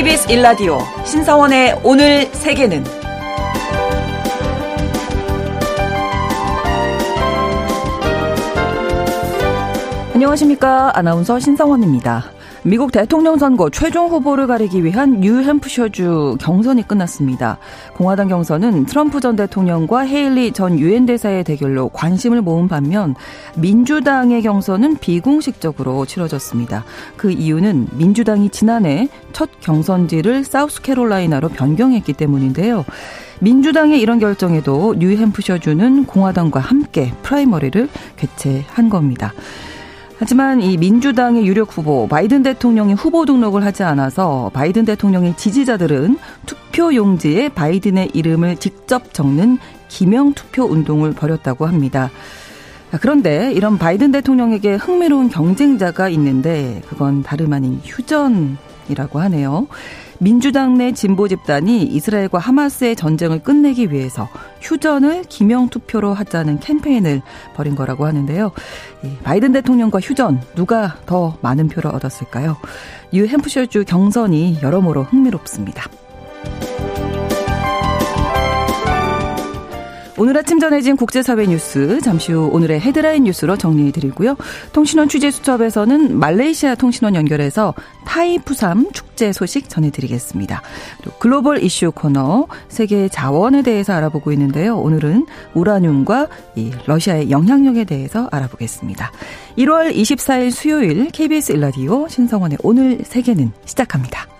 KBS 일라디오 신성원의 오늘 세계는 안녕하십니까 아나운서 신성원입니다. 미국 대통령 선거 최종 후보를 가리기 위한 뉴햄프셔주 경선이 끝났습니다. 공화당 경선은 트럼프 전 대통령과 헤일리 전 유엔 대사의 대결로 관심을 모은 반면 민주당의 경선은 비공식적으로 치러졌습니다. 그 이유는 민주당이 지난해 첫 경선지를 사우스캐롤라이나로 변경했기 때문인데요. 민주당의 이런 결정에도 뉴햄프셔주는 공화당과 함께 프라이머리를 개최한 겁니다. 하지만 이 민주당의 유력 후보 바이든 대통령이 후보 등록을 하지 않아서 바이든 대통령의 지지자들은 투표 용지에 바이든의 이름을 직접 적는 기명 투표 운동을 벌였다고 합니다. 그런데 이런 바이든 대통령에게 흥미로운 경쟁자가 있는데 그건 다름 아닌 휴전이라고 하네요. 민주당 내 진보 집단이 이스라엘과 하마스의 전쟁을 끝내기 위해서 휴전을 기명 투표로 하자는 캠페인을 벌인 거라고 하는데요. 바이든 대통령과 휴전 누가 더 많은 표를 얻었을까요? 뉴 햄프셔주 경선이 여러모로 흥미롭습니다. 오늘 아침 전해진 국제사회 뉴스 잠시 후 오늘의 헤드라인 뉴스로 정리해드리고요. 통신원 취재 수첩에서는 말레이시아 통신원 연결해서 타이푸삼 축제 소식 전해드리겠습니다. 또 글로벌 이슈 코너 세계 자원에 대해서 알아보고 있는데요. 오늘은 우라늄과 이 러시아의 영향력에 대해서 알아보겠습니다. 1월 24일 수요일 KBS 일라디오 신성원의 오늘 세계는 시작합니다.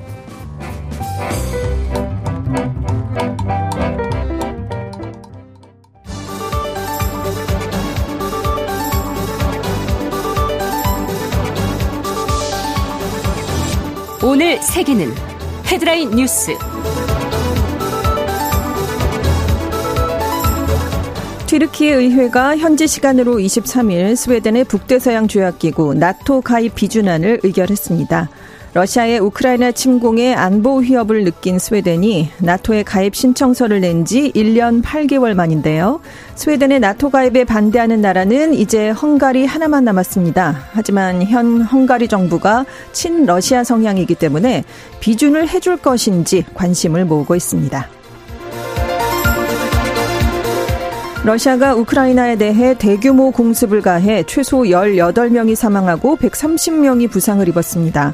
오늘 세계는 헤드라인 뉴스. 튀르키예 의회가 현지 시간으로 23일 스웨덴의 북대서양 조약기구 나토 가입 비준안을 의결했습니다. 러시아의 우크라이나 침공에 안보 위협을 느낀 스웨덴이 나토에 가입 신청서를 낸 지 1년 8개월 만인데요. 스웨덴의 나토 가입에 반대하는 나라는 이제 헝가리 하나만 남았습니다. 하지만 현 헝가리 정부가 친러시아 성향이기 때문에 비준을 해줄 것인지 관심을 모으고 있습니다. 러시아가 우크라이나에 대해 대규모 공습을 가해 최소 18명이 사망하고 130명이 부상을 입었습니다.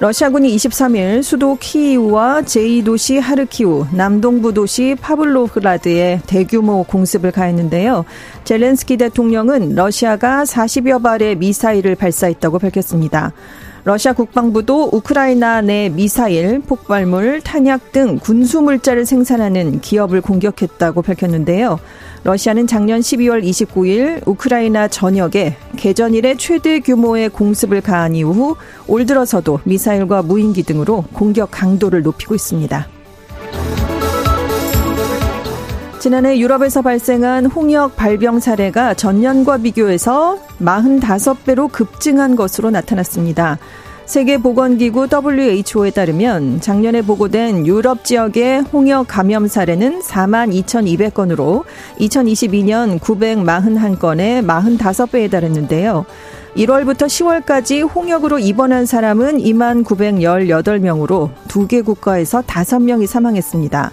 러시아군이 23일 수도 키이우와 제2도시 하르키우, 남동부 도시 파블로흐라드에 대규모 공습을 가했는데요. 젤렌스키 대통령은 러시아가 40여 발의 미사일을 발사했다고 밝혔습니다. 러시아 국방부도 우크라이나 내 미사일, 폭발물, 탄약 등 군수 물자를 생산하는 기업을 공격했다고 밝혔는데요. 러시아는 작년 12월 29일 우크라이나 전역에 개전 일의 최대 규모의 공습을 가한 이후 올 들어서도 미사일과 무인기 등으로 공격 강도를 높이고 있습니다. 지난해 유럽에서 발생한 홍역 발병 사례가 전년과 비교해서 45배로 급증한 것으로 나타났습니다. 세계보건기구 WHO에 따르면 작년에 보고된 유럽 지역의 홍역 감염 사례는 4만 2,200건으로 2022년 941건에 45배에 달했는데요. 1월부터 10월까지 홍역으로 입원한 사람은 2만 918명으로 두 개 국가에서 5명이 사망했습니다.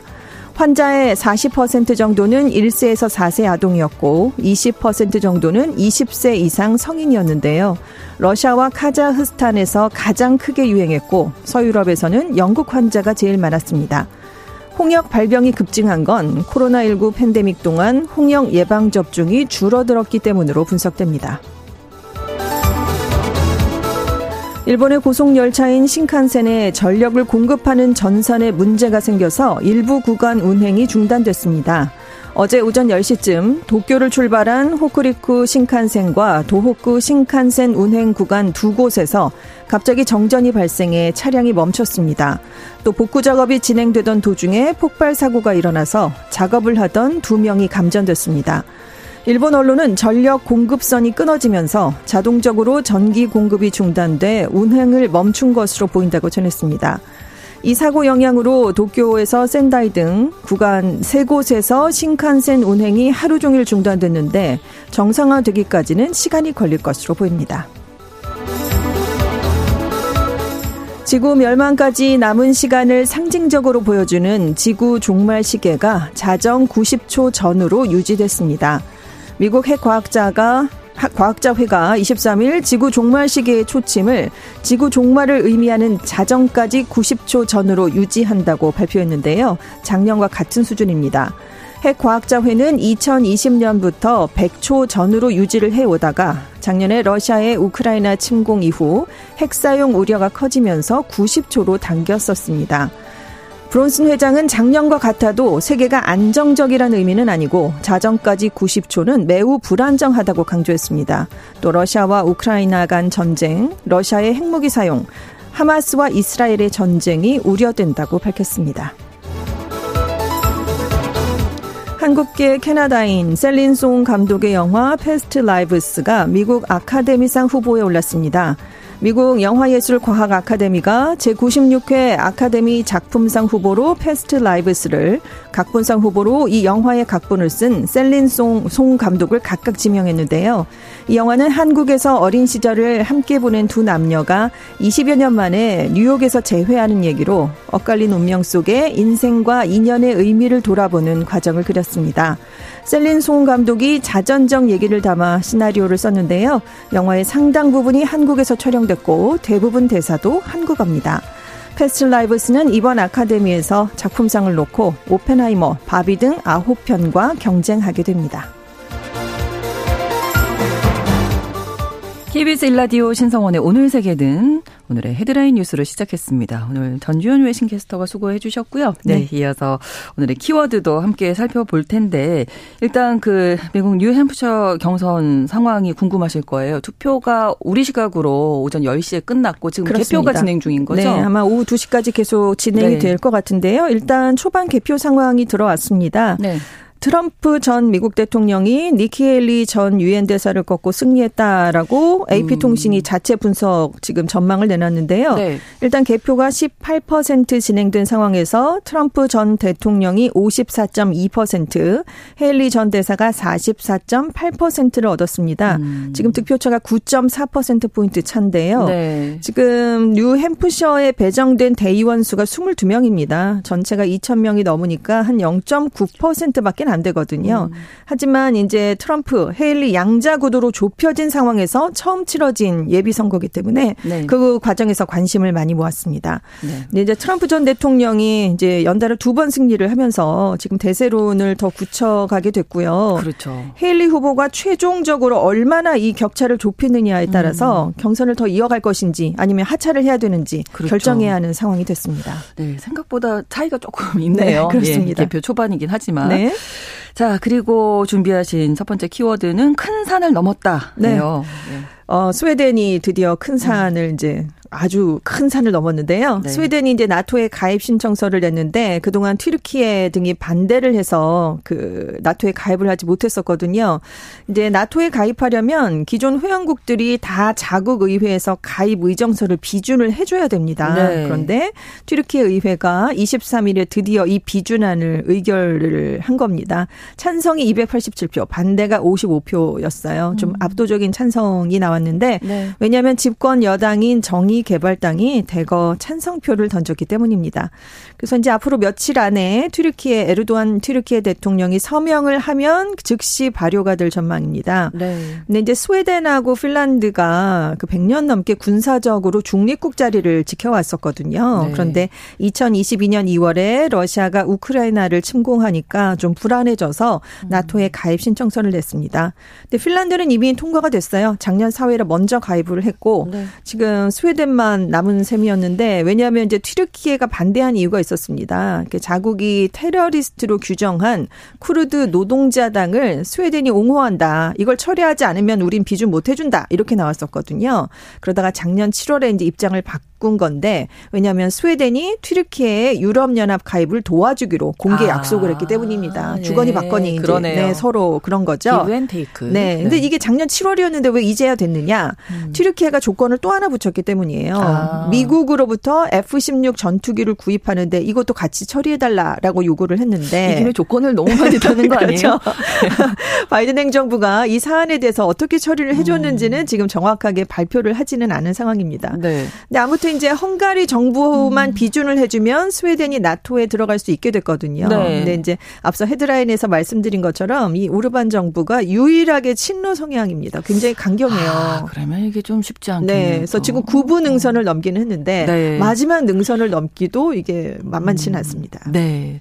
환자의 40% 정도는 1세에서 4세 아동이었고 20% 정도는 20세 이상 성인이었는데요. 러시아와 카자흐스탄에서 가장 크게 유행했고 서유럽에서는 영국 환자가 제일 많았습니다. 홍역 발병이 급증한 건 코로나19 팬데믹 동안 홍역 예방 접종이 줄어들었기 때문으로 분석됩니다. 일본의 고속열차인 신칸센에 전력을 공급하는 전선에 문제가 생겨서 일부 구간 운행이 중단됐습니다. 어제 오전 10시쯤 도쿄를 출발한 호쿠리쿠 신칸센과 도호쿠 신칸센 운행 구간 두 곳에서 갑자기 정전이 발생해 차량이 멈췄습니다. 또 복구 작업이 진행되던 도중에 폭발 사고가 일어나서 작업을 하던 두 명이 감전됐습니다. 일본 언론은 전력 공급선이 끊어지면서 자동적으로 전기 공급이 중단돼 운행을 멈춘 것으로 보인다고 전했습니다. 이 사고 영향으로 도쿄에서 센다이 등 구간 세 곳에서 신칸센 운행이 하루 종일 중단됐는데 정상화되기까지는 시간이 걸릴 것으로 보입니다. 지구 멸망까지 남은 시간을 상징적으로 보여주는 지구 종말 시계가 자정 90초 전으로 유지됐습니다. 미국 핵 과학자가 과학자회가 23일 지구 종말 시기의 초침을 지구 종말을 의미하는 자정까지 90초 전으로 유지한다고 발표했는데요. 작년과 같은 수준입니다. 핵과학자회는 2020년부터 100초 전으로 유지를 해오다가 작년에 러시아의 우크라이나 침공 이후 핵 사용 우려가 커지면서 90초로 당겼었습니다. 브론슨 회장은 작년과 같아도 세계가 안정적이라는 의미는 아니고 자정까지 90초는 매우 불안정하다고 강조했습니다. 또 러시아와 우크라이나 간 전쟁, 러시아의 핵무기 사용, 하마스와 이스라엘의 전쟁이 우려된다고 밝혔습니다. 한국계 캐나다인 셀린 송 감독의 영화 패스트 라이브스가 미국 아카데미상 후보에 올랐습니다. 미국 영화예술과학 아카데미가 제96회 아카데미 작품상 후보로 패스트 라이브스를 각본상 후보로 이 영화의 각본을 쓴 셀린 송, 송 감독을 각각 지명했는데요. 이 영화는 한국에서 어린 시절을 함께 보낸 두 남녀가 20여 년 만에 뉴욕에서 재회하는 얘기로 엇갈린 운명 속에 인생과 인연의 의미를 돌아보는 과정을 그렸습니다. 셀린 송 감독이 자전적 얘기를 담아 시나리오를 썼는데요. 영화의 상당 부분이 한국에서 촬영 됐고 대부분 대사도 한국어입니다. 패스트 라이브스는 이번 아카데미에서 작품상을 놓고 오펜하이머, 바비 등 아홉 편과 경쟁하게 됩니다. KBS 일라디오 신성원의 오늘 세계는 오늘의 헤드라인 뉴스로 시작했습니다. 오늘 전주현 외신 캐스터가 수고해 주셨고요. 네, 네, 이어서 오늘의 키워드도 함께 살펴볼 텐데 일단 그 미국 뉴햄프셔 경선 상황이 궁금하실 거예요. 투표가 우리 시각으로 오전 10시에 끝났고 지금 그렇습니다. 개표가 진행 중인 거죠? 네, 아마 오후 2시까지 계속 진행이 네. 될것 같은데요. 일단 초반 개표 상황이 들어왔습니다. 네. 트럼프 전 미국 대통령이 니키 헬리 전 유엔 대사를 꺾고 승리했다라고 AP 통신이 음. 자체 분석 지금 전망을 내놨는데요. 네. 일단 개표가 18% 진행된 상황에서 트럼프 전 대통령이 54.2%, 헬리 전 대사가 44.8%를 얻었습니다. 음. 지금 득표차가 9.4% 포인트 차인데요. 네. 지금 뉴햄프셔에 배정된 대의원 수가 22명입니다. 전체가 2,000명이 넘으니까 한 0.9%밖에 안 되거든요. 음. 하지만 이제 트럼프, 헤일리 양자 구도로 좁혀진 상황에서 처음 치러진 예비 선거기 때문에 네. 그 과정에서 관심을 많이 모았습니다. 네. 이제 트럼프 전 대통령이 이제 연달아 두 번 승리를 하면서 지금 대세론을 더 굳혀가게 됐고요. 그렇죠. 헤일리 후보가 최종적으로 얼마나 이 격차를 좁히느냐에 따라서 음. 경선을 더 이어갈 것인지 아니면 하차를 해야 되는지 그렇죠. 결정해야 하는 상황이 됐습니다. 네, 생각보다 차이가 조금 있네요. 네, 그렇습니다. 예, 개표 초반이긴 하지만. 네. 자, 그리고 준비하신 첫 번째 키워드는 큰 산을 넘었다. 네. 네. 어, 스웨덴이 드디어 큰 산을 음. 이제 아주 큰 산을 넘었는데요. 네. 스웨덴이 이제 나토에 가입 신청서를 냈는데 그동안 튀르키예 등이 반대를 해서 그 나토에 가입을 하지 못했었거든요. 이제 나토에 가입하려면 기존 회원국들이 다 자국 의회에서 가입 의정서를 비준을 해줘야 됩니다. 네. 그런데 튀르키예 의회가 23일에 드디어 이 비준안을 의결을 한 겁니다. 찬성이 287표, 반대가 55표였어요. 좀 음. 압도적인 찬성이 나왔는데 네. 왜냐하면 집권 여당인 정의 개발당이 대거 찬성표를 던졌기 때문입니다. 그래서 이제 앞으로 며칠 안에 튀르키예 에르도안 튀르키예 대통령이 서명을 하면 즉시 발효가 될 전망입니다. 네. 근데 이제 스웨덴하고 핀란드가 그 100년 넘게 군사적으로 중립국 자리를 지켜왔었거든요. 네. 그런데 2022년 2월에 러시아가 우크라이나를 침공하니까 좀 불안해져서 음. 나토에 가입 신청서를 냈습니다. 근데 핀란드는 이미 통과가 됐어요. 작년 4월에 먼저 가입을 했고 네. 지금 스웨덴 5년만 남은 셈이었는데 왜냐하면 이제 튀르키예가 반대한 이유가 있었습니다. 자국이 테러리스트로 규정한 쿠르드 노동자당을 스웨덴이 옹호한다. 이걸 처리하지 않으면 우린 비준 못 해준다. 이렇게 나왔었거든요. 그러다가 작년 7월에 이제 입장을 바 꾼 건데 왜냐하면 스웨덴이 튀르키예의 유럽연합 가입을 도와주기로 공개 아, 약속을 했기 때문입니다. 예, 주거니 받거니 이제 네, 서로 그런 거죠. 기브앤테이크. 네. 네. 근데 이게 작년 7월이었는데 왜 이제야 됐느냐? 음. 튀르키예가 조건을 또 하나 붙였기 때문이에요. 아. 미국으로부터 F-16 전투기를 구입하는데 이것도 같이 처리해달라라고 요구를 했는데 이게 조건을 너무 많이 다는 거 아니에요? 그렇죠. 바이든 행정부가 이 사안에 대해서 어떻게 처리를 해줬는지는 음. 지금 정확하게 발표를 하지는 않은 상황입니다. 네. 근데 아무튼 이제 헝가리 정부만 음. 비준을 해주면 스웨덴이 나토에 들어갈 수 있게 됐거든요. 네. 근데 이제 앞서 헤드라인에서 말씀드린 것처럼 이 오르반 정부가 유일하게 친러 성향입니다. 굉장히 강경해요. 아, 그러면 이게 좀 쉽지 않겠네요. 네. 그래서 지금 9부 능선을 넘기는 했는데 네. 마지막 능선을 넘기도 이게 만만치는 음. 않습니다. 네.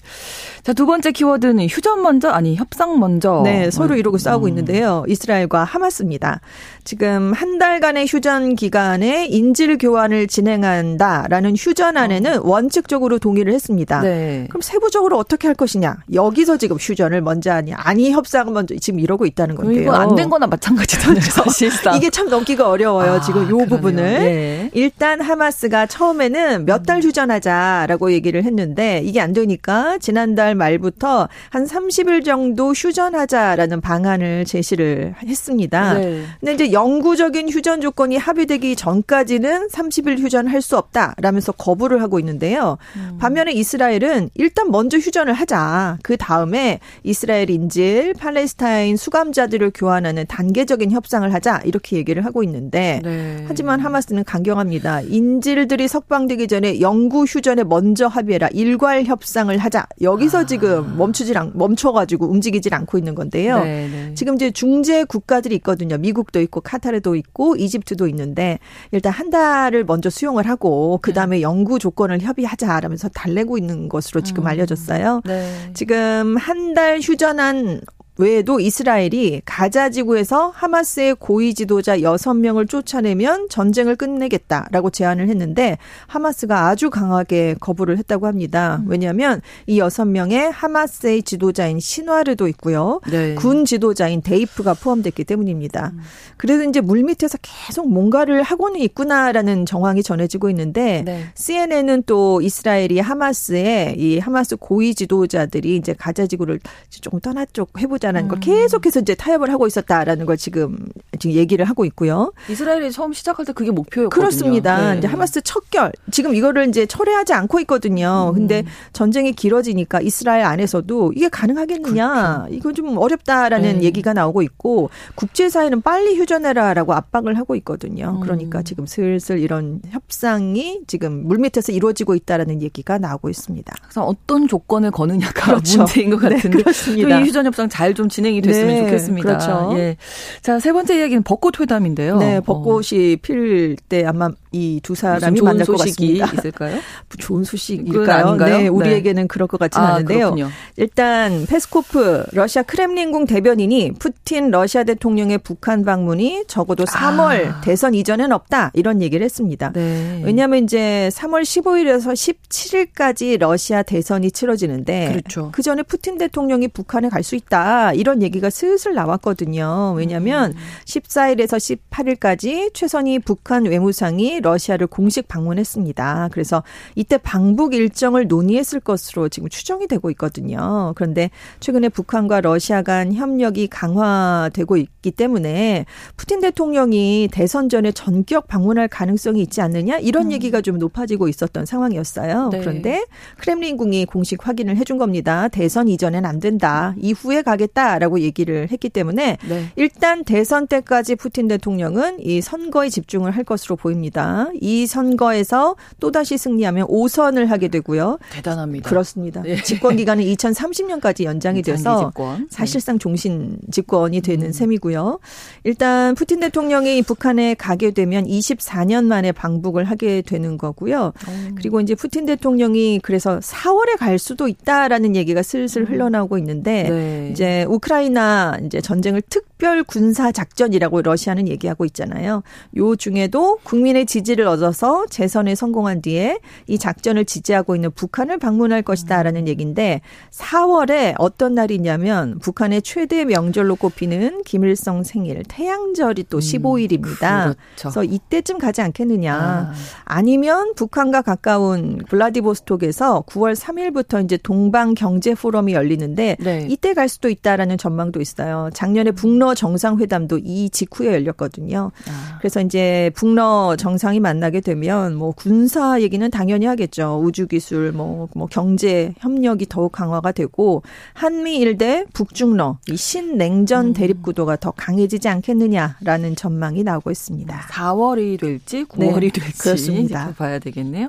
자, 두 번째 키워드는 휴전 먼저 아니 협상 먼저. 네, 서로 이러고 싸우고 음. 있는데요. 이스라엘과 하마스입니다. 지금 한 달간의 휴전 기간에 인질 교환을 진행한다라는 휴전안에는 어. 원칙적으로 동의를 했습니다. 네. 그럼 세부적으로 어떻게 할 것이냐? 여기서 지금 휴전을 먼저 하냐? 아니 협상을 먼저 지금 이러고 있다는 건데요. 이거 안 된 거나 마찬가지잖아요, 사실상. 이게 참 넘기가 어려워요. 아, 지금 요 그러네요. 부분을. 네. 일단 하마스가 처음에는 몇 달 휴전하자라고 얘기를 했는데 이게 안 되니까 지난달 말부터 한 30일 정도 휴전하자라는 방안을 제시를 했습니다. 네. 근데 이제 영구적인 휴전 조건이 합의되기 전까지는 30일 휴전할 수 없다라면서 거부를 하고 있는데요. 음. 반면에 이스라엘은 일단 먼저 휴전을 하자. 그 다음에 이스라엘 인질, 팔레스타인 수감자들을 교환하는 단계적인 협상을 하자. 이렇게 얘기를 하고 있는데 네. 하지만 하마스는 강경합니다. 인질들이 석방되기 전에 영구 휴전에 먼저 합의해라. 일괄 협상을 하자. 여기서 아. 지금 멈추질 않, 멈춰가지고 움직이질 않고 있는 건데요. 네, 네. 지금 이제 중재 국가들이 있거든요. 미국도 있고 카타르도 있고 이집트도 있는데 일단 한 달을 먼저 수용을 하고 그 다음에 네. 영구 조건을 협의하자라면서 달래고 있는 것으로 지금 음. 알려졌어요. 네. 지금 한 달 휴전한 외에도 이스라엘이 가자 지구에서 하마스의 고위 지도자 6명을 쫓아내면 전쟁을 끝내겠다라고 제안을 했는데 하마스가 아주 강하게 거부를 했다고 합니다. 음. 왜냐하면 이 6명의 하마스의 지도자인 신화르도 있고요. 네. 군 지도자인 데이프가 포함됐기 때문입니다. 음. 그래도 이제 물밑에서 계속 뭔가를 하고는 있구나라는 정황이 전해지고 있는데 네. CNN은 또 이스라엘이 하마스의 이 하마스 고위 지도자들이 이제 가자 지구를 조금 떠나 쪽 해보자 있다라는 걸 음. 계속해서 이제 타협을 하고 있었다라는 걸 지금 지금 얘기를 하고 있고요. 이스라엘이 처음 시작할 때 그게 목표였거든요. 그렇습니다. 네. 이제 하마스 척결 지금 이거를 이제 철회하지 않고 있거든요. 음. 근데 전쟁이 길어지니까 이스라엘 안에서도 이게 가능하겠느냐 그렇죠. 이건 좀 어렵다라는 네. 얘기가 나오고 있고 국제사회는 빨리 휴전해라라고 압박을 하고 있거든요. 음. 그러니까 지금 슬슬 이런 협상이 지금 물밑에서 이루어지고 있다라는 얘기가 나오고 있습니다. 그래서 어떤 조건을 거느냐가 그렇죠. 문제인 것 네, 같은데 네, 그렇습니다. 이 휴전 협상 잘좀 진행이 됐으면 네, 좋겠습니다. 그렇죠. 예. 자, 세 번째 이야기는 벚꽃 회담인데요. 네, 벚꽃이 어. 필때 아마 이 두 사람이 만날 것 같습니다. 있을까요? 좋은 소식일까요? 네, 우리에게는 네. 그럴 것 같지는 아, 않은데요. 그렇군요. 일단 페스코프 러시아 크렘린궁 대변인이 푸틴 러시아 대통령의 북한 방문이 적어도 3월 아. 대선 이전엔 없다 이런 얘기를 했습니다. 네. 왜냐하면 이제 3월 15일에서 17일까지 러시아 대선이 치러지는데 그렇죠. 그 전에 푸틴 대통령이 북한에 갈 수 있다 이런 얘기가 슬슬 나왔거든요. 왜냐하면 음. 14일에서 18일까지 최선희 북한 외무상이 러시아를 공식 방문했습니다. 그래서 이때 방북 일정을 논의했을 것으로 지금 추정이 되고 있거든요. 그런데 최근에 북한과 러시아 간 협력이 강화되고 있기 때문에 푸틴 대통령이 대선 전에 전격 방문할 가능성이 있지 않느냐 이런 음. 얘기가 좀 높아지고 있었던 상황이었어요. 네. 그런데 크렘린궁이 공식 확인을 해준 겁니다. 대선 이전엔 안 된다. 이후에 가겠다라고 얘기를 했기 때문에 네. 일단 대선 때까지 푸틴 대통령은 이 선거에 집중을 할 것으로 보입니다. 이 선거에서 또다시 승리하면 5선을 하게 되고요. 대단합니다. 그렇습니다. 네. 집권 기간은 2030년까지 연장이 돼서 집권. 사실상 종신 집권이 되는 음. 셈이고요. 일단 푸틴 대통령이 북한에 가게 되면 24년 만에 방북을 하게 되는 거고요. 음. 그리고 이제 푸틴 대통령이 그래서 4월에 갈 수도 있다라는 얘기가 슬슬 음. 흘러나오고 있는데 네. 이제 우크라이나 이제 전쟁을 특 특별 군사 작전이라고 러시아는 얘기하고 있잖아요. 요 중에도 국민의 지 지를 얻어서 재선에 성공한 뒤에 이 작전을 지지하고 있는 북한을 방문할 것이다라는 얘기인데 4월에 어떤 날이냐면 북한의 최대 명절로 꼽히는 김일성 생일 태양절이 또 15일입니다. 음, 그렇죠. 그래서 이때쯤 가지 않겠느냐. 아. 니면 북한과 가까운 블라디보스톡에서 9월 3일부터 이제 동방 경제 포럼이 열리는데 네. 이때 갈 수도 있다라는 전망도 있어요. 작년에 북러 정상회담도 이 직후에 열렸거든요. 아. 그래서 이제 북러 정상 이 만나게 되면 뭐 군사 얘기는 당연히 하겠죠. 우주 기술 뭐, 뭐 경제 협력이 더욱 강화가 되고 한미 일 대 북중러 이 신냉전 음. 대립 구도가 더 강해지지 않겠느냐라는 전망이 나오고 있습니다. 4월이 될지 9월이 네, 될지 그렇습니다. 봐야 되겠네요.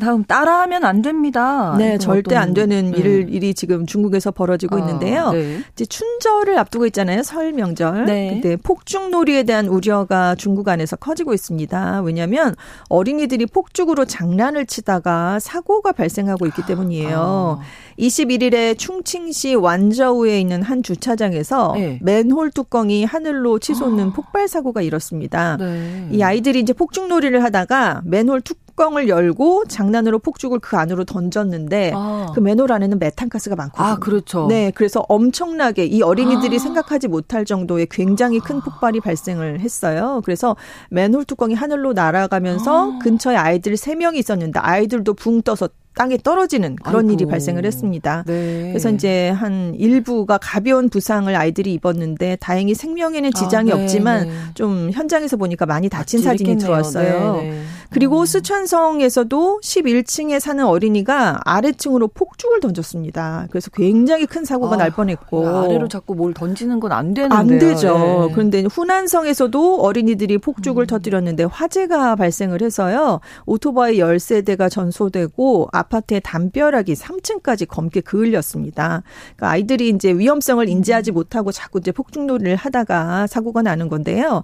다음 따라하면 안 됩니다. 네, 절대 안 되는 네. 일, 일이 지금 중국에서 벌어지고 아, 있는데요. 네. 이제 춘절을 앞두고 있잖아요. 설 명절. 네. 근데 폭죽놀이에 대한 우려가 중국 안에서 커지고 있습니다. 왜냐 하면 어린이들이 폭죽으로 장난을 치다가 사고가 발생하고 있기 때문이에요. 아. 21일에 충칭시 완저우에 있는 한 주차장에서 네. 맨홀 뚜껑이 하늘로 치솟는 아. 폭발 사고가 일었습니다. 네. 이 아이들이 이제 폭죽놀이를 하다가 맨홀 뚜껑 뚜껑을 열고 장난으로 폭죽을 그 안으로 던졌는데 아. 그 맨홀 안에는 메탄가스가 많거든요. 아, 그렇죠. 네, 그래서 엄청나게 이 어린이들이 아. 생각하지 못할 정도의 굉장히 큰 폭발이 발생을 했어요. 그래서 맨홀 뚜껑이 하늘로 날아가면서 아. 근처에 아이들 3명이 있었는데 아이들도 붕 떠서 땅에 떨어지는 그런 아이고. 일이 발생을 했습니다. 네. 그래서 이제 한 일부가 가벼운 부상을 아이들이 입었는데 다행히 생명에는 지장이 아, 네, 없지만 네. 좀 현장에서 보니까 많이 다친 사진이 들어왔어요. 그리고 음. 스촨성에서도 11층에 사는 어린이가 아래층으로 폭죽을 던졌습니다. 그래서 굉장히 큰 사고가 아, 날 뻔했고 아래로 자꾸 뭘 던지는 건 안 되는데 안 되죠. 네. 그런데 후난성에서도 어린이들이 폭죽을 음. 터뜨렸는데 화재가 발생을 해서요. 오토바이 10세대가 전소되고 아파트의 담벼락이 3층까지 검게 그을렸습니다. 그러니까 아이들이 이제 위험성을 인지하지 못하고 자꾸 이제 폭죽놀이를 하다가 사고가 나는 건데요.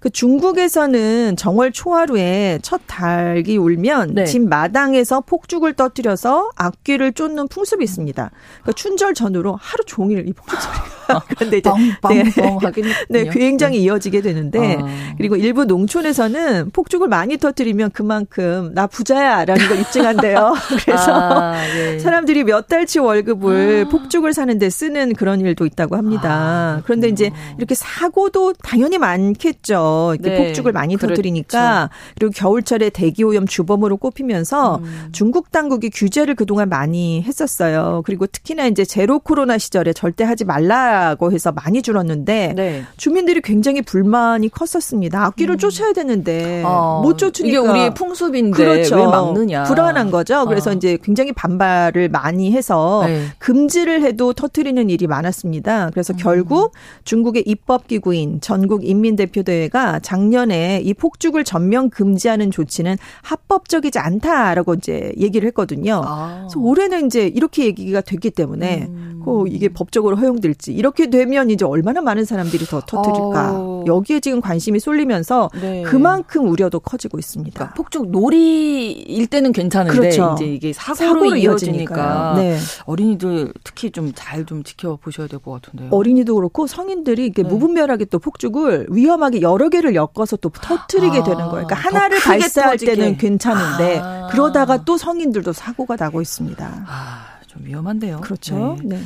그 중국에서는 정월 초하루에 첫 닭이 울면 네. 집 마당에서 폭죽을 터뜨려서 악귀를 쫓는 풍습이 있습니다. 그러니까 춘절 전후로 하루 종일 이 폭죽 소리가 그런데 이제 뻥뻥뻥 네, 네, 굉장히 네. 이어지게 되는데 어. 그리고 일부 농촌에서는 폭죽을 많이 터뜨리면 그만큼 나 부자야라는 걸 입증한대요. 그래서 아, 예. 사람들이 몇 달치 월급을 아. 폭죽을 사는데 쓰는 그런 일도 있다고 합니다. 아, 그런데 이제 이렇게 사고도 당연히 많겠죠. 이렇게 네. 폭죽을 많이 그렇죠. 터뜨리니까 그리고 겨울철 에 대기 오염 주범으로 꼽히면서 음. 중국 당국이 규제를 그동안 많이 했었어요. 그리고 특히나 이제 제로 코로나 시절에 절대 하지 말라 줄라고 해서 많이 줄었는데 네. 주민들이 굉장히 불만이 컸었습니다. 악기를 음. 쫓아야 되는데 어, 못 쫓으니까 이게 우리의 풍습인데 그렇죠. 왜 막느냐. 불안한 거죠. 그래서 어. 이제 굉장히 반발을 많이 해서 네. 금지를 해도 터트리는 일이 많았습니다. 그래서 음. 결국 중국의 입법 기구인 전국 인민대표대회가 작년에 이 폭죽을 전면 금지하는 조치 는 합법적이지 않다라고 이제 얘기를 했거든요. 아. 그래서 올해는 이제 이렇게 얘기가 됐기 때문에 음. 그 이게 법적으로 허용될지 이렇게 되면 이제 얼마나 많은 사람들이 더 터뜨릴까. 어. 여기에 지금 관심이 쏠리면서 네. 그만큼 우려도 커지고 있습니다. 그러니까 폭죽 놀이일 때는 괜찮은데 그렇죠. 이제 이게 사고로, 사고로 이어지니까 네. 어린이들 특히 좀 잘좀 좀 지켜보셔야 될 것 같은데요. 어린이도 그렇고 성인들이 이렇게 네. 무분별하게 또 폭죽을 위험하게 여러 개를 엮어서 또 터트리게 아. 되는 거예요. 그러니까 하나를 발사 할 터지게. 때는 괜찮은데 아. 그러다가 또 성인들도 사고가 나고 있습니다. 아, 좀 위험한데요. 그렇죠. 네. 네.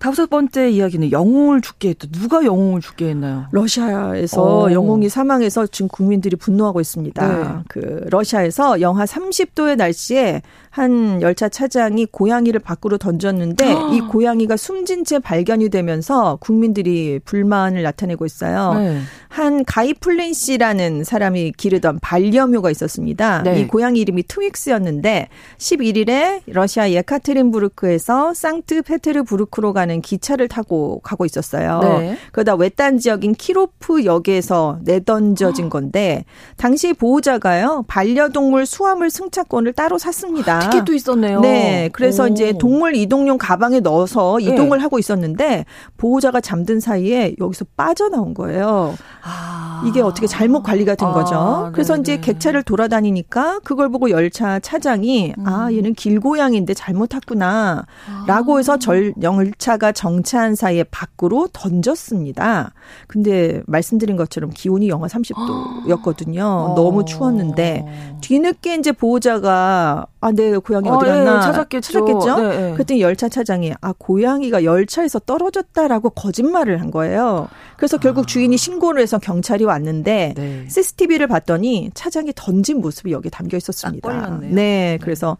다섯 번째 이야기는 영웅을 죽게 했다. 누가 영웅을 죽게 했나요? 러시아에서 오. 어. 영웅이 사망해서 지금 국민들이 분노하고 있습니다. 네. 그 러시아에서 영하 30도의 날씨에 한 열차 차장이 고양이를 밖으로 던졌는데 아. 이 고양이가 숨진 채 발견이 되면서 국민들이 불만을 나타내고 있어요. 네. 한 가이플린 씨라는 사람이 기르던 반려묘가 있었습니다. 네. 이 고양이 이름이 트윅스였는데 11일에 러시아 예카테린부르크에서 상트페테르부르크로 가는 기차를 타고 가고 있었어요. 네. 그러다 외딴 지역인 키로프 역에서 내던져진 건데 당시 보호자가요 반려동물 수화물 승차권을 따로 샀습니다. 티켓도 있었네요. 네, 그래서 오. 이제 동물 이동용 가방에 넣어서 이동을 네. 하고 있었는데 보호자가 잠든 사이에 여기서 빠져나온 거예요. 아. 이게 어떻게 잘못 관리가 된 아, 거죠. 그래서 네네. 이제 객차를 돌아다니니까 그걸 보고 열차 차장이 음. 아 얘는 길고양인데 잘못 탔구나 라고 해서 절, 열차가 정차한 사이에 밖으로 던졌습니다. 근데 말씀드린 것처럼 기온이 영하 30도였거든요. 어. 너무 추웠는데 뒤늦게 이제 보호자가 아, 네, 고양이 어 디 갔나 어, 예, 찾았겠죠. 찾았겠죠? 네, 네. 그랬더니 열차 차장이 아, 고양이가 열차에서 떨어졌다라고 거짓말을 한 거예요. 그래서 결국 아. 주인이 신고를 해서 경찰이 왔는데 네. CCTV를 봤더니 차장이 던진 모습이 여기 담겨 있었습니다. 아, 네, 네, 그래서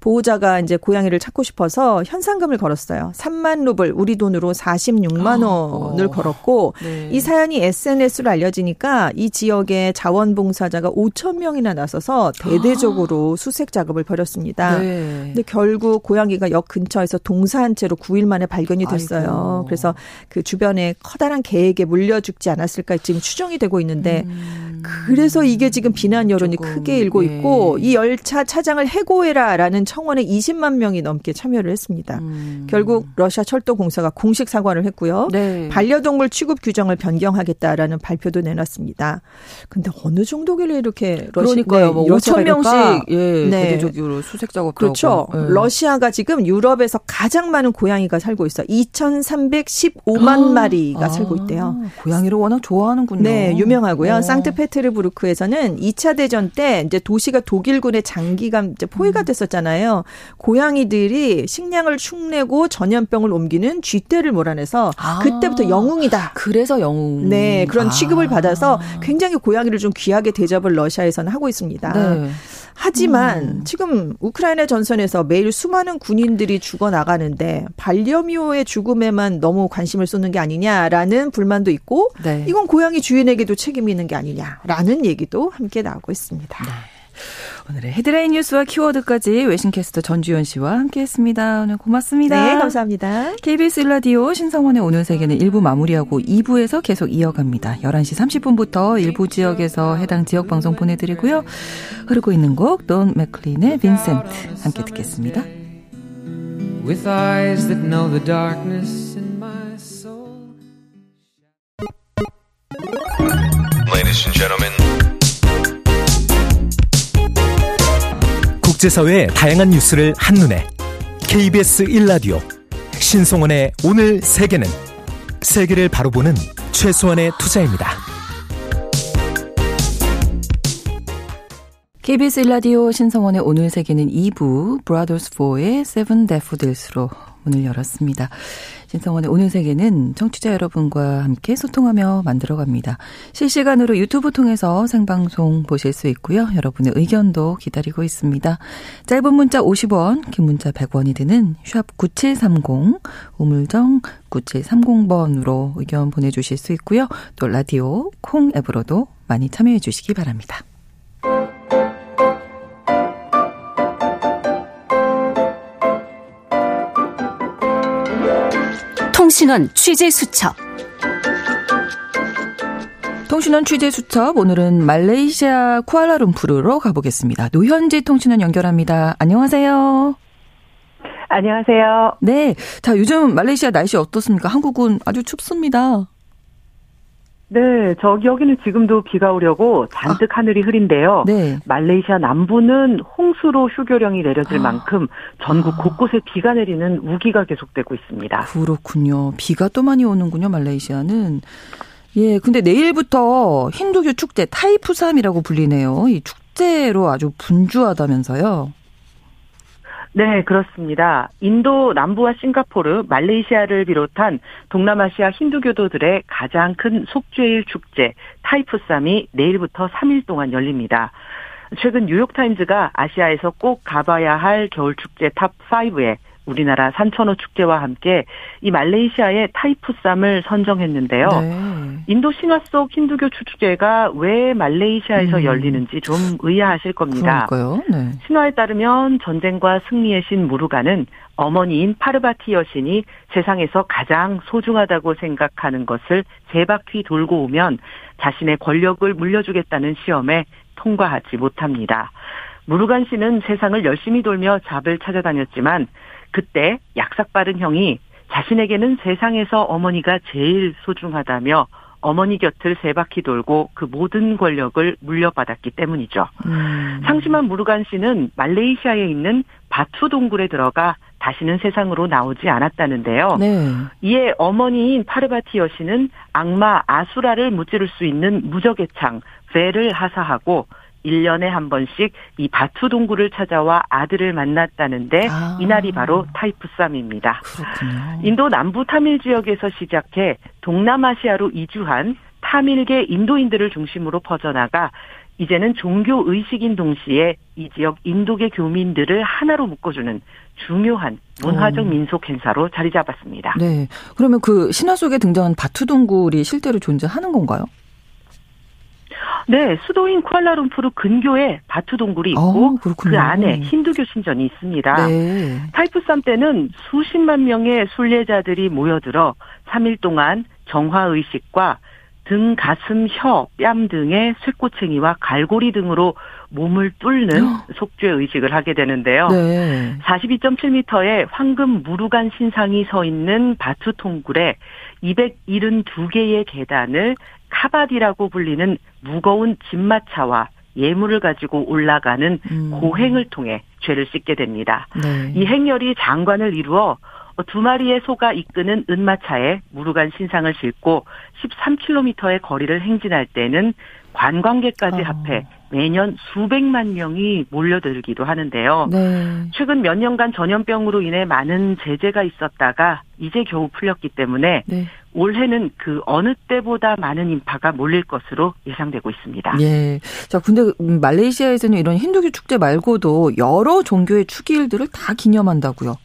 보호자가 이제 고양이를 찾고 싶어서 현상금을 걸었어요. 3만 루블, 우리 돈으로 46만 아, 원을 어. 걸었고 네. 이 사연이 SNS로 알려지니까 이 지역의 자원봉사자가 5천 명이나 나서서 대대적으로 아. 수색 작업을 벌였습니다. 네. 근데 결국 고양이가 역 근처에서 동사한 채로 9일 만에 발견이 됐어요. 아이고. 그래서 그 주변에 커다란 개에게 물려 죽지 않았을까 지금 추정이 되고 있는데 음. 그래서 이게 지금 비난 여론이 크게 일고 예. 있고 이 열차 차장을 해고해라라는 청원에 20만 명이 넘게 참여를 했습니다. 음. 결국 러시아 철도 공사가 공식 사과를 했고요. 네. 반려동물 취급 규정을 변경하겠다라는 발표도 내놨습니다. 근데 어느 정도길래 이렇게 러시아 그러니까요. 네, 뭐 5천 명씩 예, 네. 대대적으로 수색 작업도 그렇죠. 네. 러시아가 지금 유럽에서 가장 많은 고양이가 살고 있어. 2,315만 아. 마리가 아. 살고 있대요. 고양이를 워낙 좋아하는군요. 네, 유명하고요. 오. 상트페 테르부르크에서는 2차 대전 때 이제 도시가 독일군의 장기간 이제 포위가 음. 됐었잖아요. 고양이들이 식량을 축내고 전염병을 옮기는 쥐떼를 몰아내서 아. 그때부터 영웅이다. 그래서 영웅. 네, 그런 아. 취급을 받아서 굉장히 고양이를 좀 귀하게 대접을 러시아에서는 하고 있습니다. 네. 하지만 음. 지금 우크라이나 전선에서 매일 수많은 군인들이 죽어 나가는데 반려묘의 죽음에만 너무 관심을 쏟는 게 아니냐라는 불만도 있고 네. 이건 고양이 주인에게도 책임이 있는 게 아니냐 라는 얘기도 함께 나오고 있습니다. 네. 오늘의 헤드라인 뉴스와 키워드까지 외신캐스터 전주현 씨와 함께했습니다. 오늘 고맙습니다. 네, 감사합니다. KBS 일라디오 신성원의 오늘 세계는 1부 마무리하고 2부에서 계속 이어갑니다. 11시 30분부터 일부 지역에서 해당 지역 방송 보내드리고요. 흐르고 있는 곡 돈 맥클린의 빈센트 함께 듣겠습니다. With eyes that know the darkness 국제사회의 다양한 뉴스를 한눈에 KBS 1라디오 신송원의 오늘 세계는 세계를 바로 보는 최소한의 투자입니다. KBS 1라디오 신성원의 오늘 세계는 2부 브라더스 4의 Seven Daffodils로 문을 열었습니다. 신성원의 오늘 세계는 청취자 여러분과 함께 소통하며 만들어갑니다. 실시간으로 유튜브 통해서 생방송 보실 수 있고요. 여러분의 의견도 기다리고 있습니다. 짧은 문자 50원, 긴 문자 100원이 드는 샵 9730, 우물정 9730번으로 의견 보내주실 수 있고요. 또 라디오 콩 앱으로도 많이 참여해 주시기 바랍니다. 통신원 취재 수첩. 통신원 취재 수첩 오늘은 말레이시아 쿠알라룸푸르로 가보겠습니다. 노현지 통신원 연결합니다. 안녕하세요. 안녕하세요. 네. 자, 요즘 말레이시아 날씨 어떻습니까? 한국은 아주 춥습니다. 네, 저기 여기는 지금도 비가 오려고 잔뜩 아, 하늘이 흐린데요. 네. 말레이시아 남부는 홍수로 휴교령이 내려질 아, 만큼 전국 아, 곳곳에 비가 내리는 우기가 계속되고 있습니다. 그렇군요. 비가 또 많이 오는군요, 말레이시아는. 예, 근데 내일부터 힌두교 축제 타이푸삼이라고 불리네요. 이 축제로 아주 분주하다면서요. 네, 그렇습니다. 인도 남부와 싱가포르, 말레이시아를 비롯한 동남아시아 힌두교도들의 가장 큰 속죄일 축제 타이푸삼이 내일부터 3일 동안 열립니다. 최근 뉴욕타임즈가 아시아에서 꼭 가봐야 할 겨울 축제 탑 5에 우리나라 산천어 축제와 함께 이 말레이시아의 타이푸삼을 선정했는데요. 네. 인도 신화 속 힌두교 축제가 왜 말레이시아에서 음. 열리는지 좀 의아하실 겁니다. 네. 신화에 따르면 전쟁과 승리의 신 무르가는 어머니인 파르바티 여신이 세상에서 가장 소중하다고 생각하는 것을 세 바퀴 돌고 오면 자신의 권력을 물려주겠다는 시험에 통과하지 못합니다. 무르간 씨는 세상을 열심히 돌며 잡을 찾아다녔지만 그때 약삭 빠른 형이 자신에게는 세상에서 어머니가 제일 소중하다며 어머니 곁을 세 바퀴 돌고 그 모든 권력을 물려받았기 때문이죠. 음. 상심한 무르간 씨는 말레이시아에 있는 바투 동굴에 들어가 다시는 세상으로 나오지 않았다는데요. 네. 이에 어머니인 파르바티 여신은 악마 아수라를 무찌를 수 있는 무적의 창 베를 하사하고 1년에 한 번씩 이 바투 동굴을 찾아와 아들을 만났다는데 아. 이날이 바로 타이푸삼입니다. 그렇군요. 인도 남부 타밀 지역에서 시작해 동남아시아로 이주한 타밀계 인도인들을 중심으로 퍼져나가 이제는 종교 의식인 동시에 이 지역 인도계 교민들을 하나로 묶어주는 중요한 문화적 어. 민속 행사로 자리 잡았습니다. 네. 그러면 그 신화 속에 등장한 바투 동굴이 실제로 존재하는 건가요? 네, 수도인 쿠알라룸푸르 근교에 바투 동굴이 있고 어, 그 안에 힌두교 신전이 있습니다. 네. 타이프쌈 때는 수십만 명의 순례자들이 모여들어 3일 동안 정화 의식과 등, 가슴, 혀, 뺨 등의 쇠꼬챙이와 갈고리 등으로 몸을 뚫는 속죄 의식을 하게 되는데요. 네. 42.7m의 황금 무르간 신상이 서 있는 바투 통굴에 272개의 계단을 카바디라고 불리는 무거운 진마차와 예물을 가지고 올라가는 음. 고행을 통해 죄를 씻게 됩니다. 네. 이 행렬이 장관을 이루어 두 마리의 소가 이끄는 은마차에 무르간 신상을 싣고 13km의 거리를 행진할 때는 관광객까지 어. 합해 매년 수백만 명이 몰려들기도 하는데요. 네. 최근 몇 년간 전염병으로 인해 많은 제재가 있었다가 이제 겨우 풀렸기 때문에 네. 올해는 그 어느 때보다 많은 인파가 몰릴 것으로 예상되고 있습니다. 예. 자, 근데 말레이시아에서는 이런 힌두교 축제 말고도 여러 종교의 축일들을 다 기념한다고요.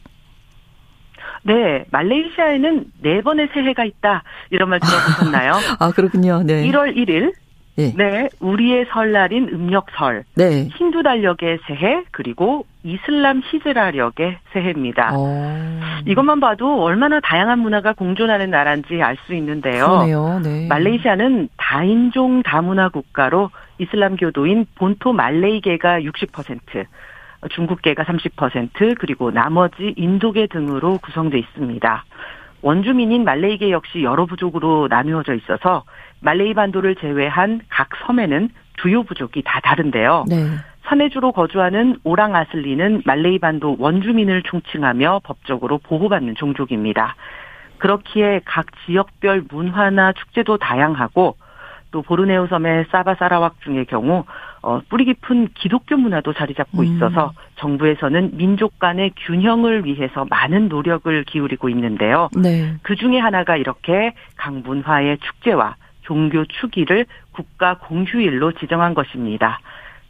네, 말레이시아에는 네 번의 새해가 있다. 이런 말 들어보셨나요? 아, 그렇군요. 네. 1월 1일, 네. 네. 우리의 설날인 음력설, 네. 힌두 달력의 새해, 그리고 이슬람 히즈라력의 새해입니다. 오. 어. 이것만 봐도 얼마나 다양한 문화가 공존하는 나라인지 알 수 있는데요. 네. 말레이시아는 다인종 다문화 국가로 이슬람교도인 본토 말레이계가 60%, 중국계가 30% 그리고 나머지 인도계 등으로 구성돼 있습니다. 원주민인 말레이계 역시 여러 부족으로 나누어져 있어서 말레이 반도를 제외한 각 섬에는 주요 부족이 다 다른데요. 네. 산해주로 거주하는 오랑 아슬리는 말레이 반도 원주민을 총칭하며 법적으로 보호받는 종족입니다. 그렇기에 각 지역별 문화나 축제도 다양하고 또 보르네오 섬의 사바사라왁 중의 경우 어, 뿌리 깊은 기독교 문화도 자리 잡고 음. 있어서 정부에서는 민족 간의 균형을 위해서 많은 노력을 기울이고 있는데요. 네. 그 중에 하나가 이렇게 강문화의 축제와 종교 추기를 국가 공휴일로 지정한 것입니다.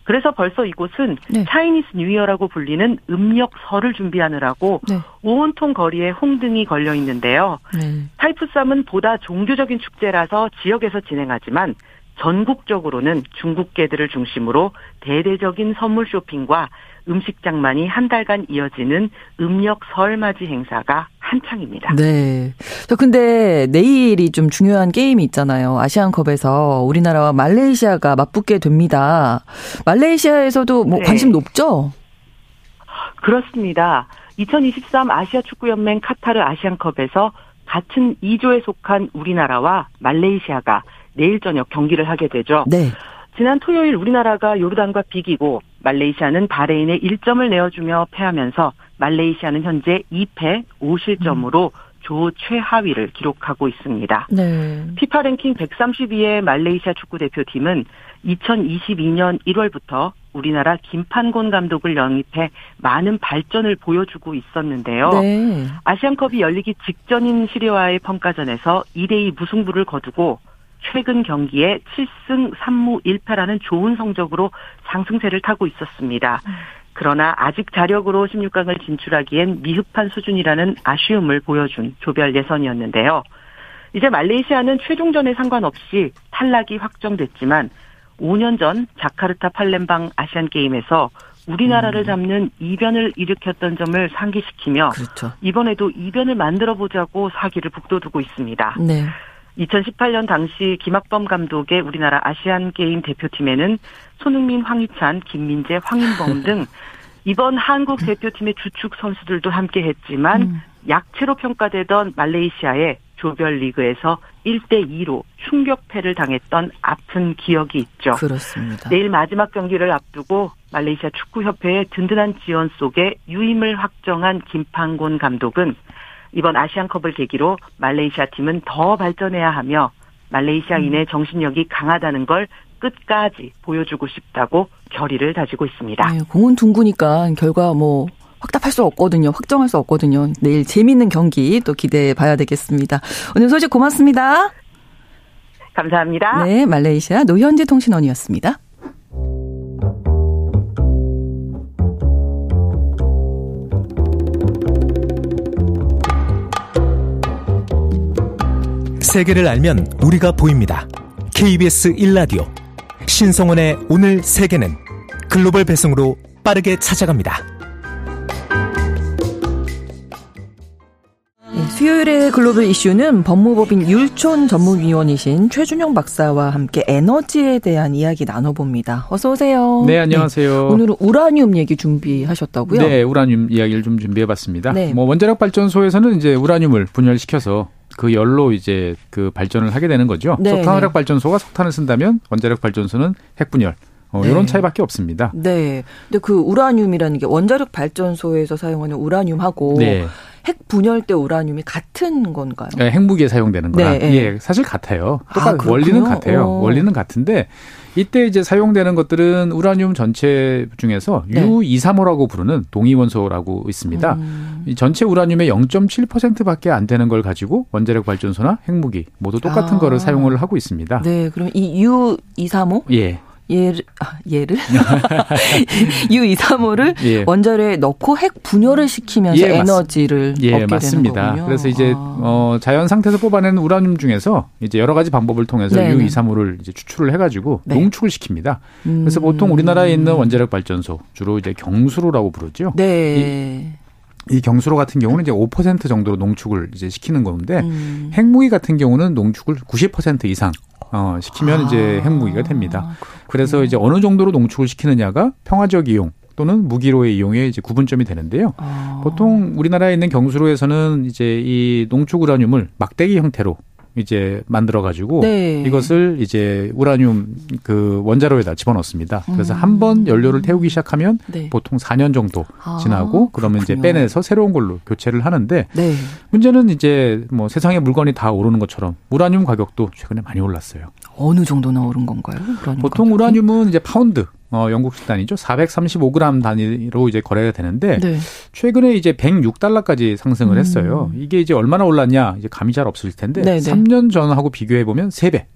그래서 벌써 이곳은 네. 차이니스 뉴이어라고 불리는 음력 설을 준비하느라고 네. 온통 거리에 홍등이 걸려 있는데요. 네. 타이프쌈은 보다 종교적인 축제라서 지역에서 진행하지만 전국적으로는 중국계들을 중심으로 대대적인 선물 쇼핑과 음식 장만이 한 달간 이어지는 음력 설맞이 행사가 한창입니다. 네. 저 근데 내일이 좀 중요한 게임이 있잖아요. 아시안컵에서 우리나라와 말레이시아가 맞붙게 됩니다. 말레이시아에서도 뭐 네. 관심 높죠? 그렇습니다. 2023 아시아 축구연맹 카타르 아시안컵에서 같은 2조에 속한 우리나라와 말레이시아가 내일 저녁 경기를 하게 되죠. 네. 지난 토요일 우리나라가 요르단과 비기고 말레이시아는 바레인에 1점을 내어주며 패하면서 말레이시아는 현재 2패 5실점으로 음. 조 최하위를 기록하고 있습니다. 네. 피파 랭킹 132의 말레이시아 축구 대표팀은 2022년 1월부터 우리나라 김판곤 감독을 영입해 많은 발전을 보여주고 있었는데요. 네. 아시안컵이 열리기 직전인 시리아와의 평가전에서 2대2 무승부를 거두고 최근 경기에 7승 3무 1패라는 좋은 성적으로 상승세를 타고 있었습니다. 그러나 아직 자력으로 16강을 진출하기엔 미흡한 수준이라는 아쉬움을 보여준 조별 예선이었는데요. 이제 말레이시아는 최종전에 상관없이 탈락이 확정됐지만 5년 전 자카르타 팔렘방 아시안 게임에서 우리나라를 음. 잡는 이변을 일으켰던 점을 상기시키며 그렇죠. 이번에도 이변을 만들어 보자고 사기를 북돋우고 있습니다. 네. 2018년 당시 김학범 감독의 우리나라 아시안 게임 대표팀에는 손흥민, 황희찬, 김민재, 황인범 등 이번 한국 대표팀의 주축 선수들도 함께 했지만 음. 약체로 평가되던 말레이시아에 조별리그에서 1대 2로 충격패를 당했던 아픈 기억이 있죠. 그렇습니다. 내일 마지막 경기를 앞두고 말레이시아 축구협회의 든든한 지원 속에 유임을 확정한 김판곤 감독은 이번 아시안컵을 계기로 말레이시아 팀은 더 발전해야 하며 말레이시아인의 정신력이 강하다는 걸 끝까지 보여주고 싶다고 결의를 다지고 있습니다. 네, 공은 둥구니까 결과 뭐 확답할 수 없거든요. 확정할 수 없거든요. 내일 재밌는 경기 또 기대해 봐야 되겠습니다. 오늘 소식 고맙습니다. 감사합니다. 네, 말레이시아 노현지 통신원이었습니다. 세계를 알면 우리가 보입니다. KBS 1라디오 신성원의 오늘 세계는 글로벌 배송으로 빠르게 찾아갑니다. 네, 수요일의 글로벌 이슈는 법무법인 율촌 전문위원이신 최준영 박사와 함께 에너지에 대한 이야기 나눠봅니다. 어서 오세요. 네, 안녕하세요. 네, 오늘은 우라늄 얘기 준비하셨다고요? 네, 우라늄 이야기를 좀 준비해봤습니다. 네. 뭐 원자력 발전소에서는 이제 우라늄을 분열시켜서 그 열로 이제 그 발전을 하게 되는 거죠. 네, 석탄화력 네. 발전소가 석탄을 쓴다면 원자력 발전소는 핵분열. 어, 네. 이런 차이밖에 없습니다. 네. 근데 그 우라늄이라는 게 원자력 발전소에서 사용하는 우라늄하고 네. 핵 분열 때 우라늄이 같은 건가요? 네, 핵무기에 사용되는 거라 네, 네. 예, 사실 같아요. 아, 똑같 그렇군요. 원리는 같아요. 어. 원리는 같은데 이때 이제 사용되는 것들은 우라늄 전체 중에서 네. U235라고 부르는 동위원소라고 있습니다. 음. 이 전체 우라늄의 0.7%밖에 안 되는 걸 가지고 원자력 발전소나 핵무기 모두 똑같은 아. 거를 사용을 하고 있습니다. 네, 그럼 이 U235 예. 얘를 아, 얘를 U235를 예. 원자로에 넣고 핵 분열을 시키면서 예, 맞- 에너지를 예, 얻게 맞습니다. 되는 거군요. 그래서 이제 아. 어, 자연 상태에서 뽑아내는 우라늄 중에서 이제 여러 가지 방법을 통해서 네네. U235를 이제 추출을 해가지고 네. 농축을 시킵니다. 음. 그래서 보통 우리나라에 있는 원자력 발전소 주로 이제 경수로라고 부르죠. 네. 이 경수로 같은 경우는 이제 5% 정도로 농축을 이제 시키는 건데 음. 핵무기 같은 경우는 농축을 90% 이상 어, 시키면 이제 아, 핵무기가 됩니다. 그렇군요. 그래서 이제 어느 정도로 농축을 시키느냐가 평화적 이용 또는 무기로의 이용에 이제 구분점이 되는데요. 아. 보통 우리나라에 있는 경수로에서는 이제 이 농축 우라늄을 막대기 형태로 이제 만들어 가지고 네. 이것을 이제 우라늄 그 원자로에다 집어넣습니다. 그래서 음. 한번 연료를 태우기 시작하면 네. 보통 4년 정도 아, 지나고 그러면 이제 그렇군요. 빼내서 새로운 걸로 교체를 하는데 네. 문제는 이제 뭐 세상의 물건이 다 오르는 것처럼 우라늄 가격도 최근에 많이 올랐어요. 어느 정도나 오른 건가요? 우라늄 보통 가격이? 우라늄은 이제 파운드 어, 영국식 단위죠. 435g 단위로 이제 거래가 되는데 네. 최근에 이제 106달러까지 상승을 음. 했어요. 이게 이제 얼마나 올랐냐 이제 감이 잘 없을 텐데 네네. 3년 전하고 비교해 보면 3배.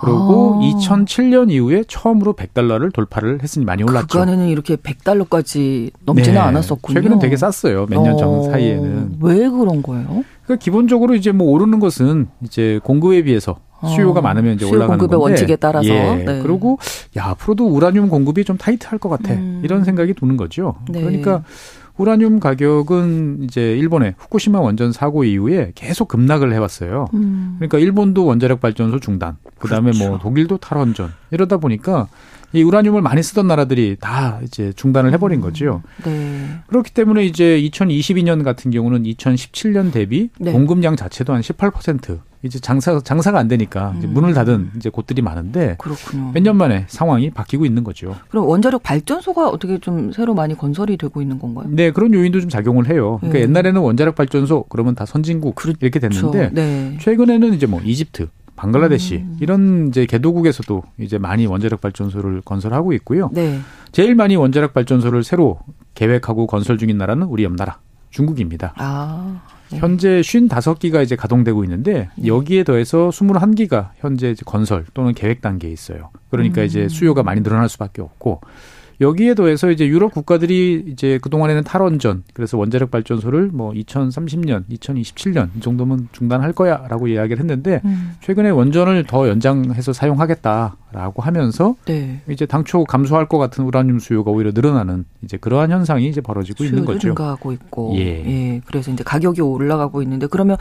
그리고 아. 2007년 이후에 처음으로 100달러를 돌파를 했으니 많이 올랐죠. 그간에는 이렇게 100달러까지 넘지는 네. 않았었군요. 최근엔 되게 쌌어요. 몇 년전 어, 사이에는. 왜 그런 거예요? 그러니까 기본적으로 이제 뭐 오르는 것은 이제 공급에 비해서 수요가 어, 많으면 이제 수요 올라가는 공급의 건데. 원칙에 따라서. 예. 네. 그리고 야 앞으로도 우라늄 공급이 좀 타이트할 것 같아. 음. 이런 생각이 드는 거죠. 네. 그러니까 우라늄 가격은 이제 일본의 후쿠시마 원전 사고 이후에 계속 급락을 해왔어요. 음. 그러니까 일본도 원자력 발전소 중단, 그 다음에 뭐 그렇죠. 독일도 탈원전 이러다 보니까 이 우라늄을 많이 쓰던 나라들이 다 이제 중단을 해버린 거죠. 네. 그렇기 때문에 이제 2022년 같은 경우는 2017년 대비 네. 공급량 자체도 한 18% 이제 장사 장사가 안 되니까 음. 문을 닫은 이제 곳들이 많은데 그렇군요. 몇년 만에 상황이 바뀌고 있는 거죠. 그럼 원자력 발전소가 어떻게 좀 새로 많이 건설이 되고 있는 건가요? 네, 그런 요인도 좀 작용을 해요. 그러니까 음. 옛날에는 원자력 발전소 그러면 다 선진국 이렇게 됐는데 그렇죠. 네. 최근에는 이제 뭐 이집트, 방글라데시 음. 이런 이제 개도국에서도 이제 많이 원자력 발전소를 건설하고 있고요. 네. 제일 많이 원자력 발전소를 새로 계획하고 건설 중인 나라는 우리 옆나라 중국입니다. 아. 네. 현재 55기가 이제 가동되고 있는데 여기에 더해서 21기가 현재 이제 건설 또는 계획 단계에 있어요. 그러니까 음. 이제 수요가 많이 늘어날 수밖에 없고 여기에 더해서 이제 유럽 국가들이 이제 그동안에는 탈원전 그래서 원자력 발전소를 뭐 2030년, 2027년 이 정도면 중단할 거야라고 이야기를 했는데 음. 최근에 원전을 더 연장해서 사용하겠다라고 하면서 네. 이제 당초 감소할 것 같은 우라늄 수요가 오히려 늘어나는 이제 그러한 현상이 이제 벌어지고 있는 거죠. 증가하고 있고. 예. 그래서 이제 가격이 올라가고 있는데 그러면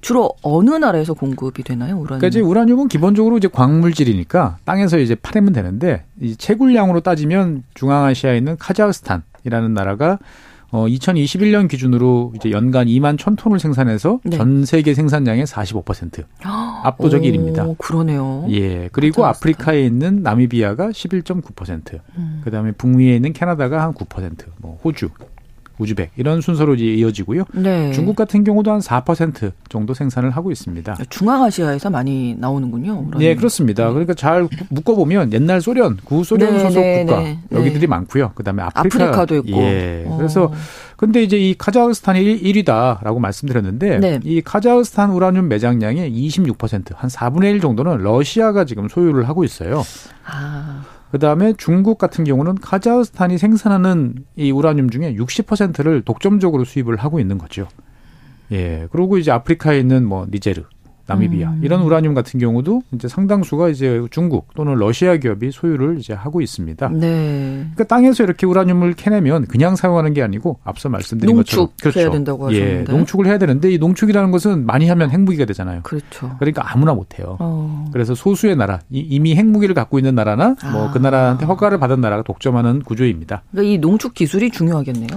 주로 어느 나라에서 공급이 되나요? 우라늄? 그러니까 이제 우라늄은 기본적으로 이제 광물질이니까 땅에서 이제 파내면 되는데 이 채굴량으로 따지면 중앙아시아에 있는 카자흐스탄이라는 나라가 어 2021년 기준으로 이제 연간 2만 1,000톤을 생산해서 네. 전 세계 생산량의 45% 압도적 오, 1위입니다. 그러네요. 예. 그리고 카자흐스탄. 아프리카에 있는 나미비아가 11.9%. 음. 그다음에 북미에 있는 캐나다가 한 9%. 뭐 호주, 우즈벡 이런 순서로 이어지고요. 네. 중국 같은 경우도 한 4% 정도 생산을 하고 있습니다. 중앙아시아에서 많이 나오는군요. 우라늄. 네, 그렇습니다. 그러니까 잘 묶어 보면 옛날 소련, 구소련 네, 소속 네, 국가 네, 여기들이 네. 많고요. 그다음에 아프리카 아프리카 도 있고. 예. 어. 그래서 근데 이제 이 카자흐스탄이 1 위다라고 말씀드렸는데 네. 이 카자흐스탄 우라늄 매장량의 26%한 4분의 1 정도는 러시아가 지금 소유를 하고 있어요. 아, 그다음에 중국 같은 경우는 카자흐스탄이 생산하는 이 우라늄 중에 60%를 독점적으로 수입을 하고 있는 거죠. 예. 그리고 이제 아프리카에 있는 뭐 니제르, 나미비아 음. 이런 우라늄 같은 경우도 이제 상당수가 이제 중국 또는 러시아 기업이 소유를 이제 하고 있습니다. 네. 그러니까 땅에서 이렇게 우라늄을 캐내면 그냥 사용하는 게 아니고 앞서 말씀드린 것처럼 농축해야 된다고 예, 하셨는데. 농축을 해야 되는데 이 농축이라는 것은 많이 하면 핵무기가 되잖아요. 그렇죠. 그러니까 아무나 못 해요. 어. 그래서 소수의 나라, 이- 이미 핵무기를 갖고 있는 나라나 뭐 아. 그 나라한테 허가를 받은 나라가 독점하는 구조입니다. 그러니까 이 농축 기술이 중요하겠네요.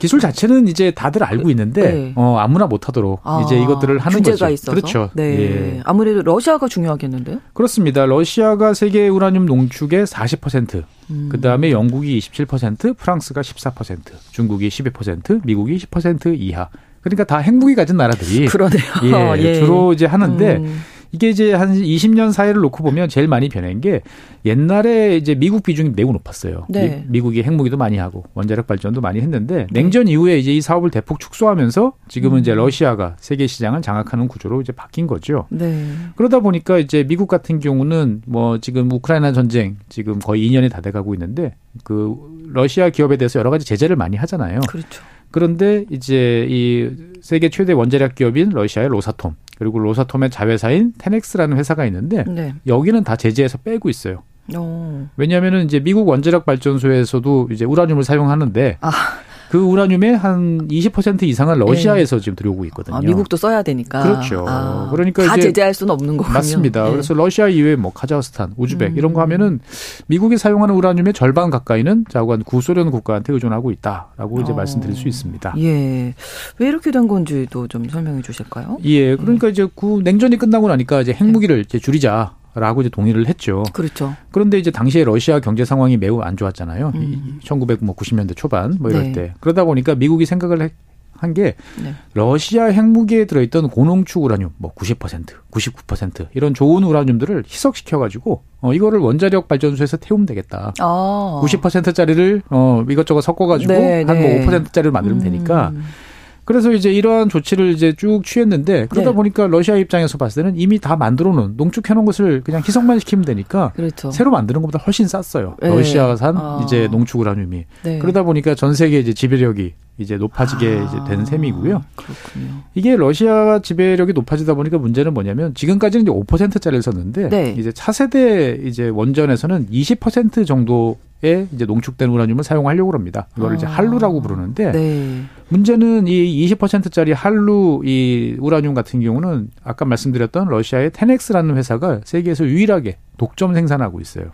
기술 자체는 이제 다들 알고 있는데 네. 어, 아무나 못하도록 아, 이제 이것들을 하는 규제가 거죠. 있어서. 그렇죠. 네. 예. 아무래도 러시아가 중요하겠는데요. 그렇습니다. 러시아가 세계 우라늄 농축의 40%, 음. 그 다음에 영국이 27%, 프랑스가 14%, 중국이 12%, 미국이 10% 이하. 그러니까 다 핵무기 가진 나라들이 그러네요. 예, 예. 주로 이제 하는데 음. 이게 이제 한 20년 사이를 놓고 보면 제일 많이 변한 게 옛날에 이제 미국 비중이 매우 높았어요. 네. 미, 국이 핵무기도 많이 하고 원자력 발전도 많이 했는데 냉전 이후에 이제 이 사업을 대폭 축소하면서 지금은 음. 이제 러시아가 세계 시장을 장악하는 구조로 이제 바뀐 거죠. 네. 그러다 보니까 이제 미국 같은 경우는 뭐 지금 우크라이나 전쟁 지금 거의 2년이 다 돼가고 있는데 그 러시아 기업에 대해서 여러 가지 제재를 많이 하잖아요. 그렇죠. 그런데 이제 이 세계 최대 원자력 기업인 러시아의 로사톰 그리고 로사톰의 자회사인 테넥스라는 회사가 있는데 네. 여기는 다 제재에서 빼고 있어요. 어. 왜냐하면은 이제 미국 원자력 발전소에서도 이제 우라늄을 사용하는데 아. 그 우라늄의 한 20% 이상은 러시아에서 지금 들여오고 있거든요. 아, 미국도 써야 되니까. 그렇죠. 아, 그러니까 다 이제 제재할 수는 없는 거군요. 맞습니다. 네. 그래서 러시아 이외에 뭐 카자흐스탄, 우즈벡 음. 이런 거 하면은 미국이 사용하는 우라늄의 절반 가까이는 자관 구소련 국가한테 의존하고 있다라고 이제 어. 말씀드릴 수 있습니다. 예. 왜 이렇게 된 건지도 좀 설명해 주실까요? 예, 그러니까 이제 구 냉전이 끝나고 나니까 이제 핵무기를 이제 줄이자 라고 이제 동의를 했죠. 그렇죠. 그런데 이제 당시에 러시아 경제 상황이 매우 안 좋았잖아요. 음. 1990년대 초반 뭐 이럴 네. 때 그러다 보니까 미국이 생각을 한게 네. 러시아 핵무기에 들어있던 고농축 우라늄 뭐 90%, 99% 이런 좋은 우라늄들을 희석시켜 가지고 어 이거를 원자력 발전소에서 태우면 되겠다. 아. 90%짜리를 어 이것저것 섞어 가지고 네, 한 네. 뭐 5%짜리를 만들면 되니까 음. 그래서 이제 이러한 조치를 이제 쭉 취했는데 그러다 네. 보니까 러시아 입장에서 봤을 때는 이미 다 만들어 놓은 농축해 놓은 것을 그냥 희석만 시키면 되니까 그렇죠. 새로 만드는 것보다 훨씬 쌌어요. 네. 러시아산 아. 이제 농축 우라늄이. 네. 그러다 보니까 전 세계 이제 지배력이 이제 높아지게 아, 이제 된 셈이고요. 그렇군요. 이게 러시아 지배력이 높아지다 보니까 문제는 뭐냐면 지금까지는 이제 5%짜리를 썼는데 네. 이제 차세대 이제 원전에서는 20% 정도의 이제 농축된 우라늄을 사용하려고 합니다. 이거를 이제 아. 한루라고 부르는데 네. 문제는 이 20%짜리 한루 이 우라늄 같은 경우는 아까 말씀드렸던 러시아의 테넥스라는 회사가 세계에서 유일하게 독점 생산하고 있어요.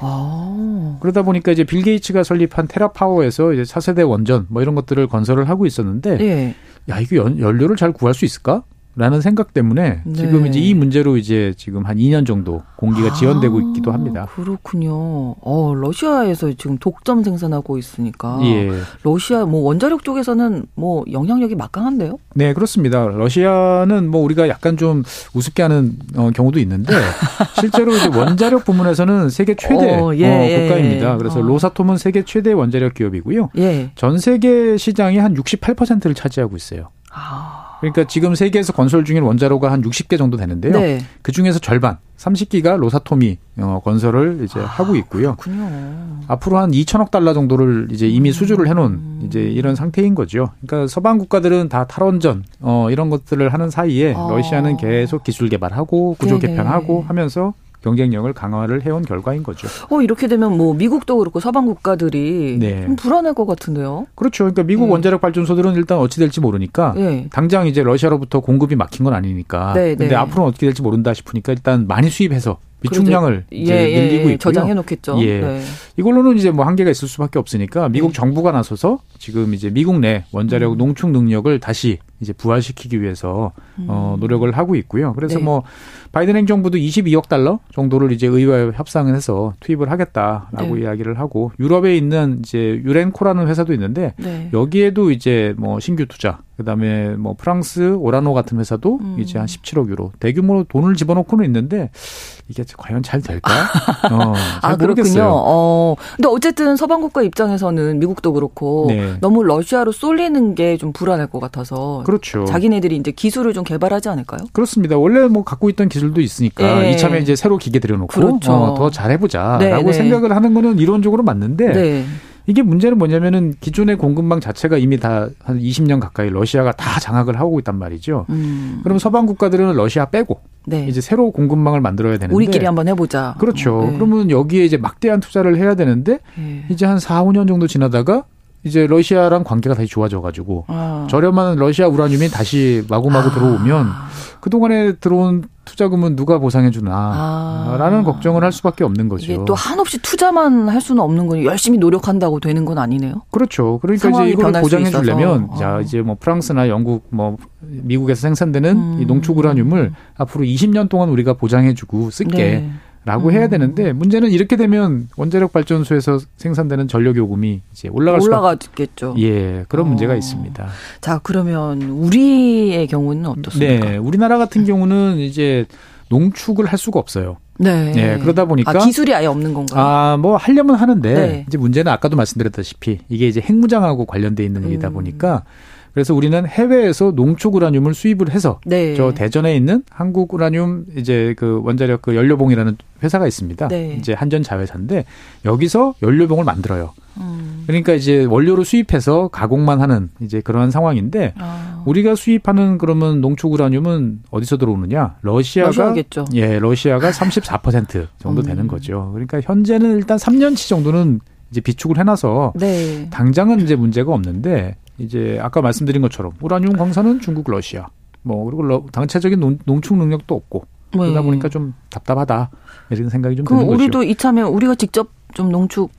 아. 그러다 보니까 이제 빌 게이츠가 설립한 테라파워에서 이제 차세대 원전 뭐 이런 것들을 건설을 하고 있었는데 예. 야 이거 연, 연료를 잘 구할 수 있을까? 라는 생각 때문에 네. 지금 이제 이 문제로 이제 지금 한 2년 정도 공기가 지연되고 아, 있기도 합니다. 그렇군요. 어, 러시아에서 지금 독점 생산하고 있으니까. 예. 러시아 뭐 원자력 쪽에서는 뭐 영향력이 막강한데요? 네, 그렇습니다. 러시아는 뭐 우리가 약간 좀 우습게 하는 어, 경우도 있는데 실제로 이제 원자력 부문에서는 세계 최대 어, 어, 예, 예. 국가입니다. 그래서 어. 로사톰은 세계 최대 원자력 기업이고요. 예. 전 세계 시장의 한 68%를 차지하고 있어요. 아. 그러니까 지금 세계에서 건설 중인 원자로가 한 60개 정도 되는데요. 네. 그 중에서 절반, 30기가 로사톰이 어, 건설을 이제 하고 있고요. 그렇군요. 앞으로 한 2천억 달러 정도를 이제 이미 수주를 해놓은 이제 이런 상태인 거죠. 그러니까 서방 국가들은 다 탈원전 어, 이런 것들을 하는 사이에 아. 러시아는 계속 기술 개발하고 구조 네네. 개편하고 하면서 경쟁력을 강화를 해온 결과인 거죠. 어, 이렇게 되면 뭐 미국도 그렇고 서방 국가들이 네. 좀 불안할 것 같은데요? 그렇죠. 그러니까 미국 네. 원자력 발전소들은 일단 어찌 될지 모르니까 예. 당장 이제 러시아로부터 공급이 막힌 건 아니니까. 네, 근데 네. 앞으로는 어떻게 될지 모른다 싶으니까 일단 많이 수입해서 비축량을 예, 이제 예, 늘리고 있고요. 저장해 놓겠죠. 예. 네. 이걸로는 이제 뭐 한계가 있을 수밖에 없으니까 미국 네. 정부가 나서서 지금 이제 미국 내 원자력 음. 농축 능력을 다시 이제 부활시키기 위해서 어, 노력을 하고 있고요. 그래서 음. 네. 뭐 바이든 행정부도 22억 달러 정도를 이제 의회와 협상을 해서 투입을 하겠다라고 네. 이야기를 하고 유럽에 있는 이제 유렌코라는 회사도 있는데 네. 여기에도 이제 뭐 신규 투자, 그다음에 뭐 프랑스 오라노 같은 회사도 음. 이제 한 17억 유로 대규모로 돈을 집어넣고는 있는데 이게 과연 잘 될까? 어, 잘 아, 그렇군요. 모르겠어요. 어. 근데 어쨌든 서방 국가 입장에서는 미국도 그렇고 네. 너무 러시아로 쏠리는 게 좀 불안할 것 같아서 그렇죠. 자기네들이 이제 기술을 좀 개발하지 않을까요? 그렇습니다. 원래 뭐 갖고 있던 기술도 있으니까 네. 이참에 이제 새로 기계 들여놓고 그렇죠. 어, 더 잘해보자라고 네, 네. 생각을 하는 거는 이론적으로 맞는데 네. 이게 문제는 뭐냐면은 기존의 공급망 자체가 이미 다 한 20년 가까이 러시아가 다 장악을 하고 있단 말이죠. 음. 그럼 서방 국가들은 러시아 빼고 네. 이제 새로 공급망을 만들어야 되는데 우리끼리 한번 해보자. 그렇죠. 어, 네. 그러면 여기에 이제 막대한 투자를 해야 되는데 예. 이제 한 4, 5년 정도 지나다가 이제 러시아랑 관계가 다시 좋아져가지고 아. 저렴한 러시아 우라늄이 다시 마구마구 아. 들어오면 그동안에 들어온 투자금은 누가 보상해 주나 아. 라는 걱정을 할 수밖에 없는 거죠. 이게 또 한없이 투자만 할 수는 없는 거니 열심히 노력한다고 되는 건 아니네요. 그렇죠. 그러니까 이제 이걸 변할 수 보장해 있어서. 주려면 어. 자 이제 뭐 프랑스나 영국 뭐 미국에서 생산되는 음. 이 농축 우라늄을 앞으로 20년 동안 우리가 보장해 주고 쓸게 네. 라고 음. 해야 되는데 문제는 이렇게 되면 원자력 발전소에서 생산되는 전력 요금이 이제 올라갈 수밖에 올라가겠죠. 예, 그런 어. 문제가 있습니다. 자 그러면 우리의 경우는 어떻습니까? 네, 우리나라 같은 경우는 이제 농축을 할 수가 없어요. 네. 예, 그러다 보니까 아, 기술이 아예 없는 건가요? 아, 뭐 하려면 하는데 네. 이제 문제는 아까도 말씀드렸다시피 이게 이제 핵무장하고 관련돼 있는 일이다 음. 보니까 그래서 우리는 해외에서 농축 우라늄을 수입을 해서 네. 저 대전에 있는 한국 우라늄 이제 그 원자력 그 연료봉이라는 회사가 있습니다. 네. 이제 한전 자회사인데 여기서 연료봉을 만들어요. 음. 그러니까 이제 원료를 수입해서 가공만 하는 이제 그러한 상황인데 아. 우리가 수입하는 그러면 농축 우라늄은 어디서 들어오느냐? 러시아가 러시아겠죠. 예, 러시아가 34% 정도 음. 되는 거죠. 그러니까 현재는 일단 3년치 정도는 이제 비축을 해놔서 네. 당장은 이제 문제가 없는데 이제 아까 말씀드린 것처럼 우라늄 광산은 중국, 러시아 뭐 그리고 러- 당체적인 농, 농축 능력도 없고 그러다 네. 보니까 좀 답답하다 이런 생각이 좀 드는 거죠. 우리도 이참에 우리가 직접 좀 농축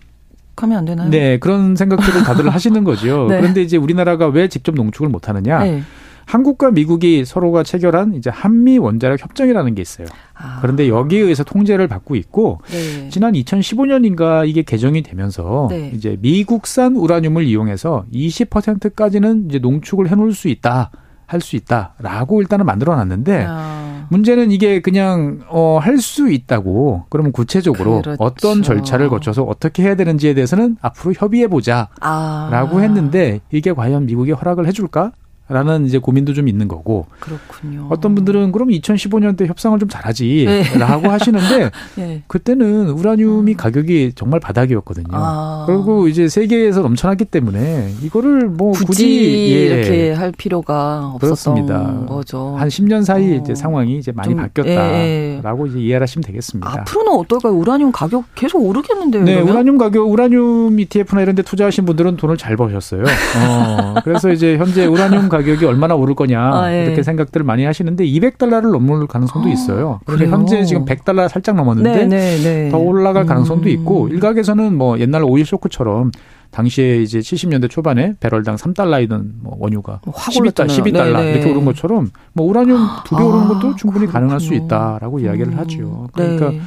하면 안 되나요? 네, 그런 생각들을 다들 하시는 거죠. 네. 그런데 이제 우리나라가 왜 직접 농축을 못 하느냐? 네. 한국과 미국이 서로가 체결한 이제 한미 원자력 협정이라는 게 있어요. 아. 그런데 여기에 의해서 통제를 받고 있고 네. 지난 2015년인가 이게 개정이 되면서 네. 이제 미국산 우라늄을 이용해서 20%까지는 이제 농축을 해놓을 수 있다, 할 수 있다라고 일단은 만들어놨는데 아. 문제는 이게 그냥 어, 할 수 있다고 그러면 구체적으로 그렇죠. 어떤 절차를 거쳐서 어떻게 해야 되는지에 대해서는 앞으로 협의해 보자라고 아. 했는데 이게 과연 미국이 허락을 해줄까? 라는 이제 고민도 좀 있는 거고 그렇군요. 어떤 분들은 그럼 2015년 때 협상을 좀 잘하지 네. 라고 하시는데 예. 그때는 우라늄이 가격이 정말 바닥이었거든요. 아. 그리고 이제 세계에서 넘쳐났기 때문에 이거를 뭐 굳이, 굳이, 예, 이렇게 할 필요가 없었던 그렇습니다. 거죠. 한 10년 사이 어. 이제 상황이 이제 많이 좀, 바뀌었다라고 예, 이제 이해를 하시면 되겠습니다. 앞으로는 어떨까요? 우라늄 가격 계속 오르겠는데요. 네, 이러면? 우라늄 가격, 우라늄 ETF나 이런 데 투자하신 분들은 돈을 잘 버셨어요. 어, 그래서 이제 현재 우라늄 가격이 얼마나 오를 거냐, 아, 예. 이렇게 생각들을 많이 하시는데 200달러를 넘을 가능성도 있어요. 그런데? 현재 지금 100달러 살짝 넘었는데 네, 네, 네. 더 올라갈 가능성도 음. 있고 일각에서는 뭐 옛날 오일 쇼크처럼 당시에 이제 70년대 초반에 배럴당 3달러이던 뭐 원유가 확 12달러, 올랐잖아요. 12달러 네네. 이렇게 오른 것처럼 뭐 우라늄 두배 것도 아, 충분히 가능할 수. 있다라고 이야기를 음. 하죠. 그러니까 네.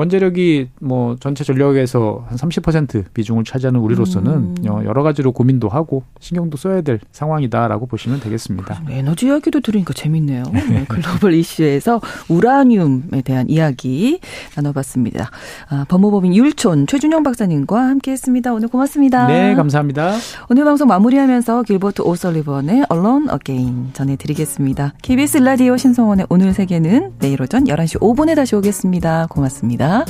원자력이 뭐 전체 전력에서 한 30% 비중을 차지하는 우리로서는 음. 어, 여러 가지로 고민도 하고 신경도 써야 될 상황이다라고 보시면 되겠습니다. 에너지 이야기도 들으니까 재밌네요. 네, 글로벌 이슈에서 우라늄에 대한 이야기 나눠봤습니다. 아, 법무법인 율촌 최준영 박사님과 함께했습니다. 오늘 고맙습니다. 네, 감사합니다. 오늘 방송 마무리하면서 길버트 오설리번의 Alone Again 전해드리겠습니다. KBS 라디오 신성원의 오늘 세계는 내일 오전 11시 5분에 다시 오겠습니다. 고맙습니다. ya.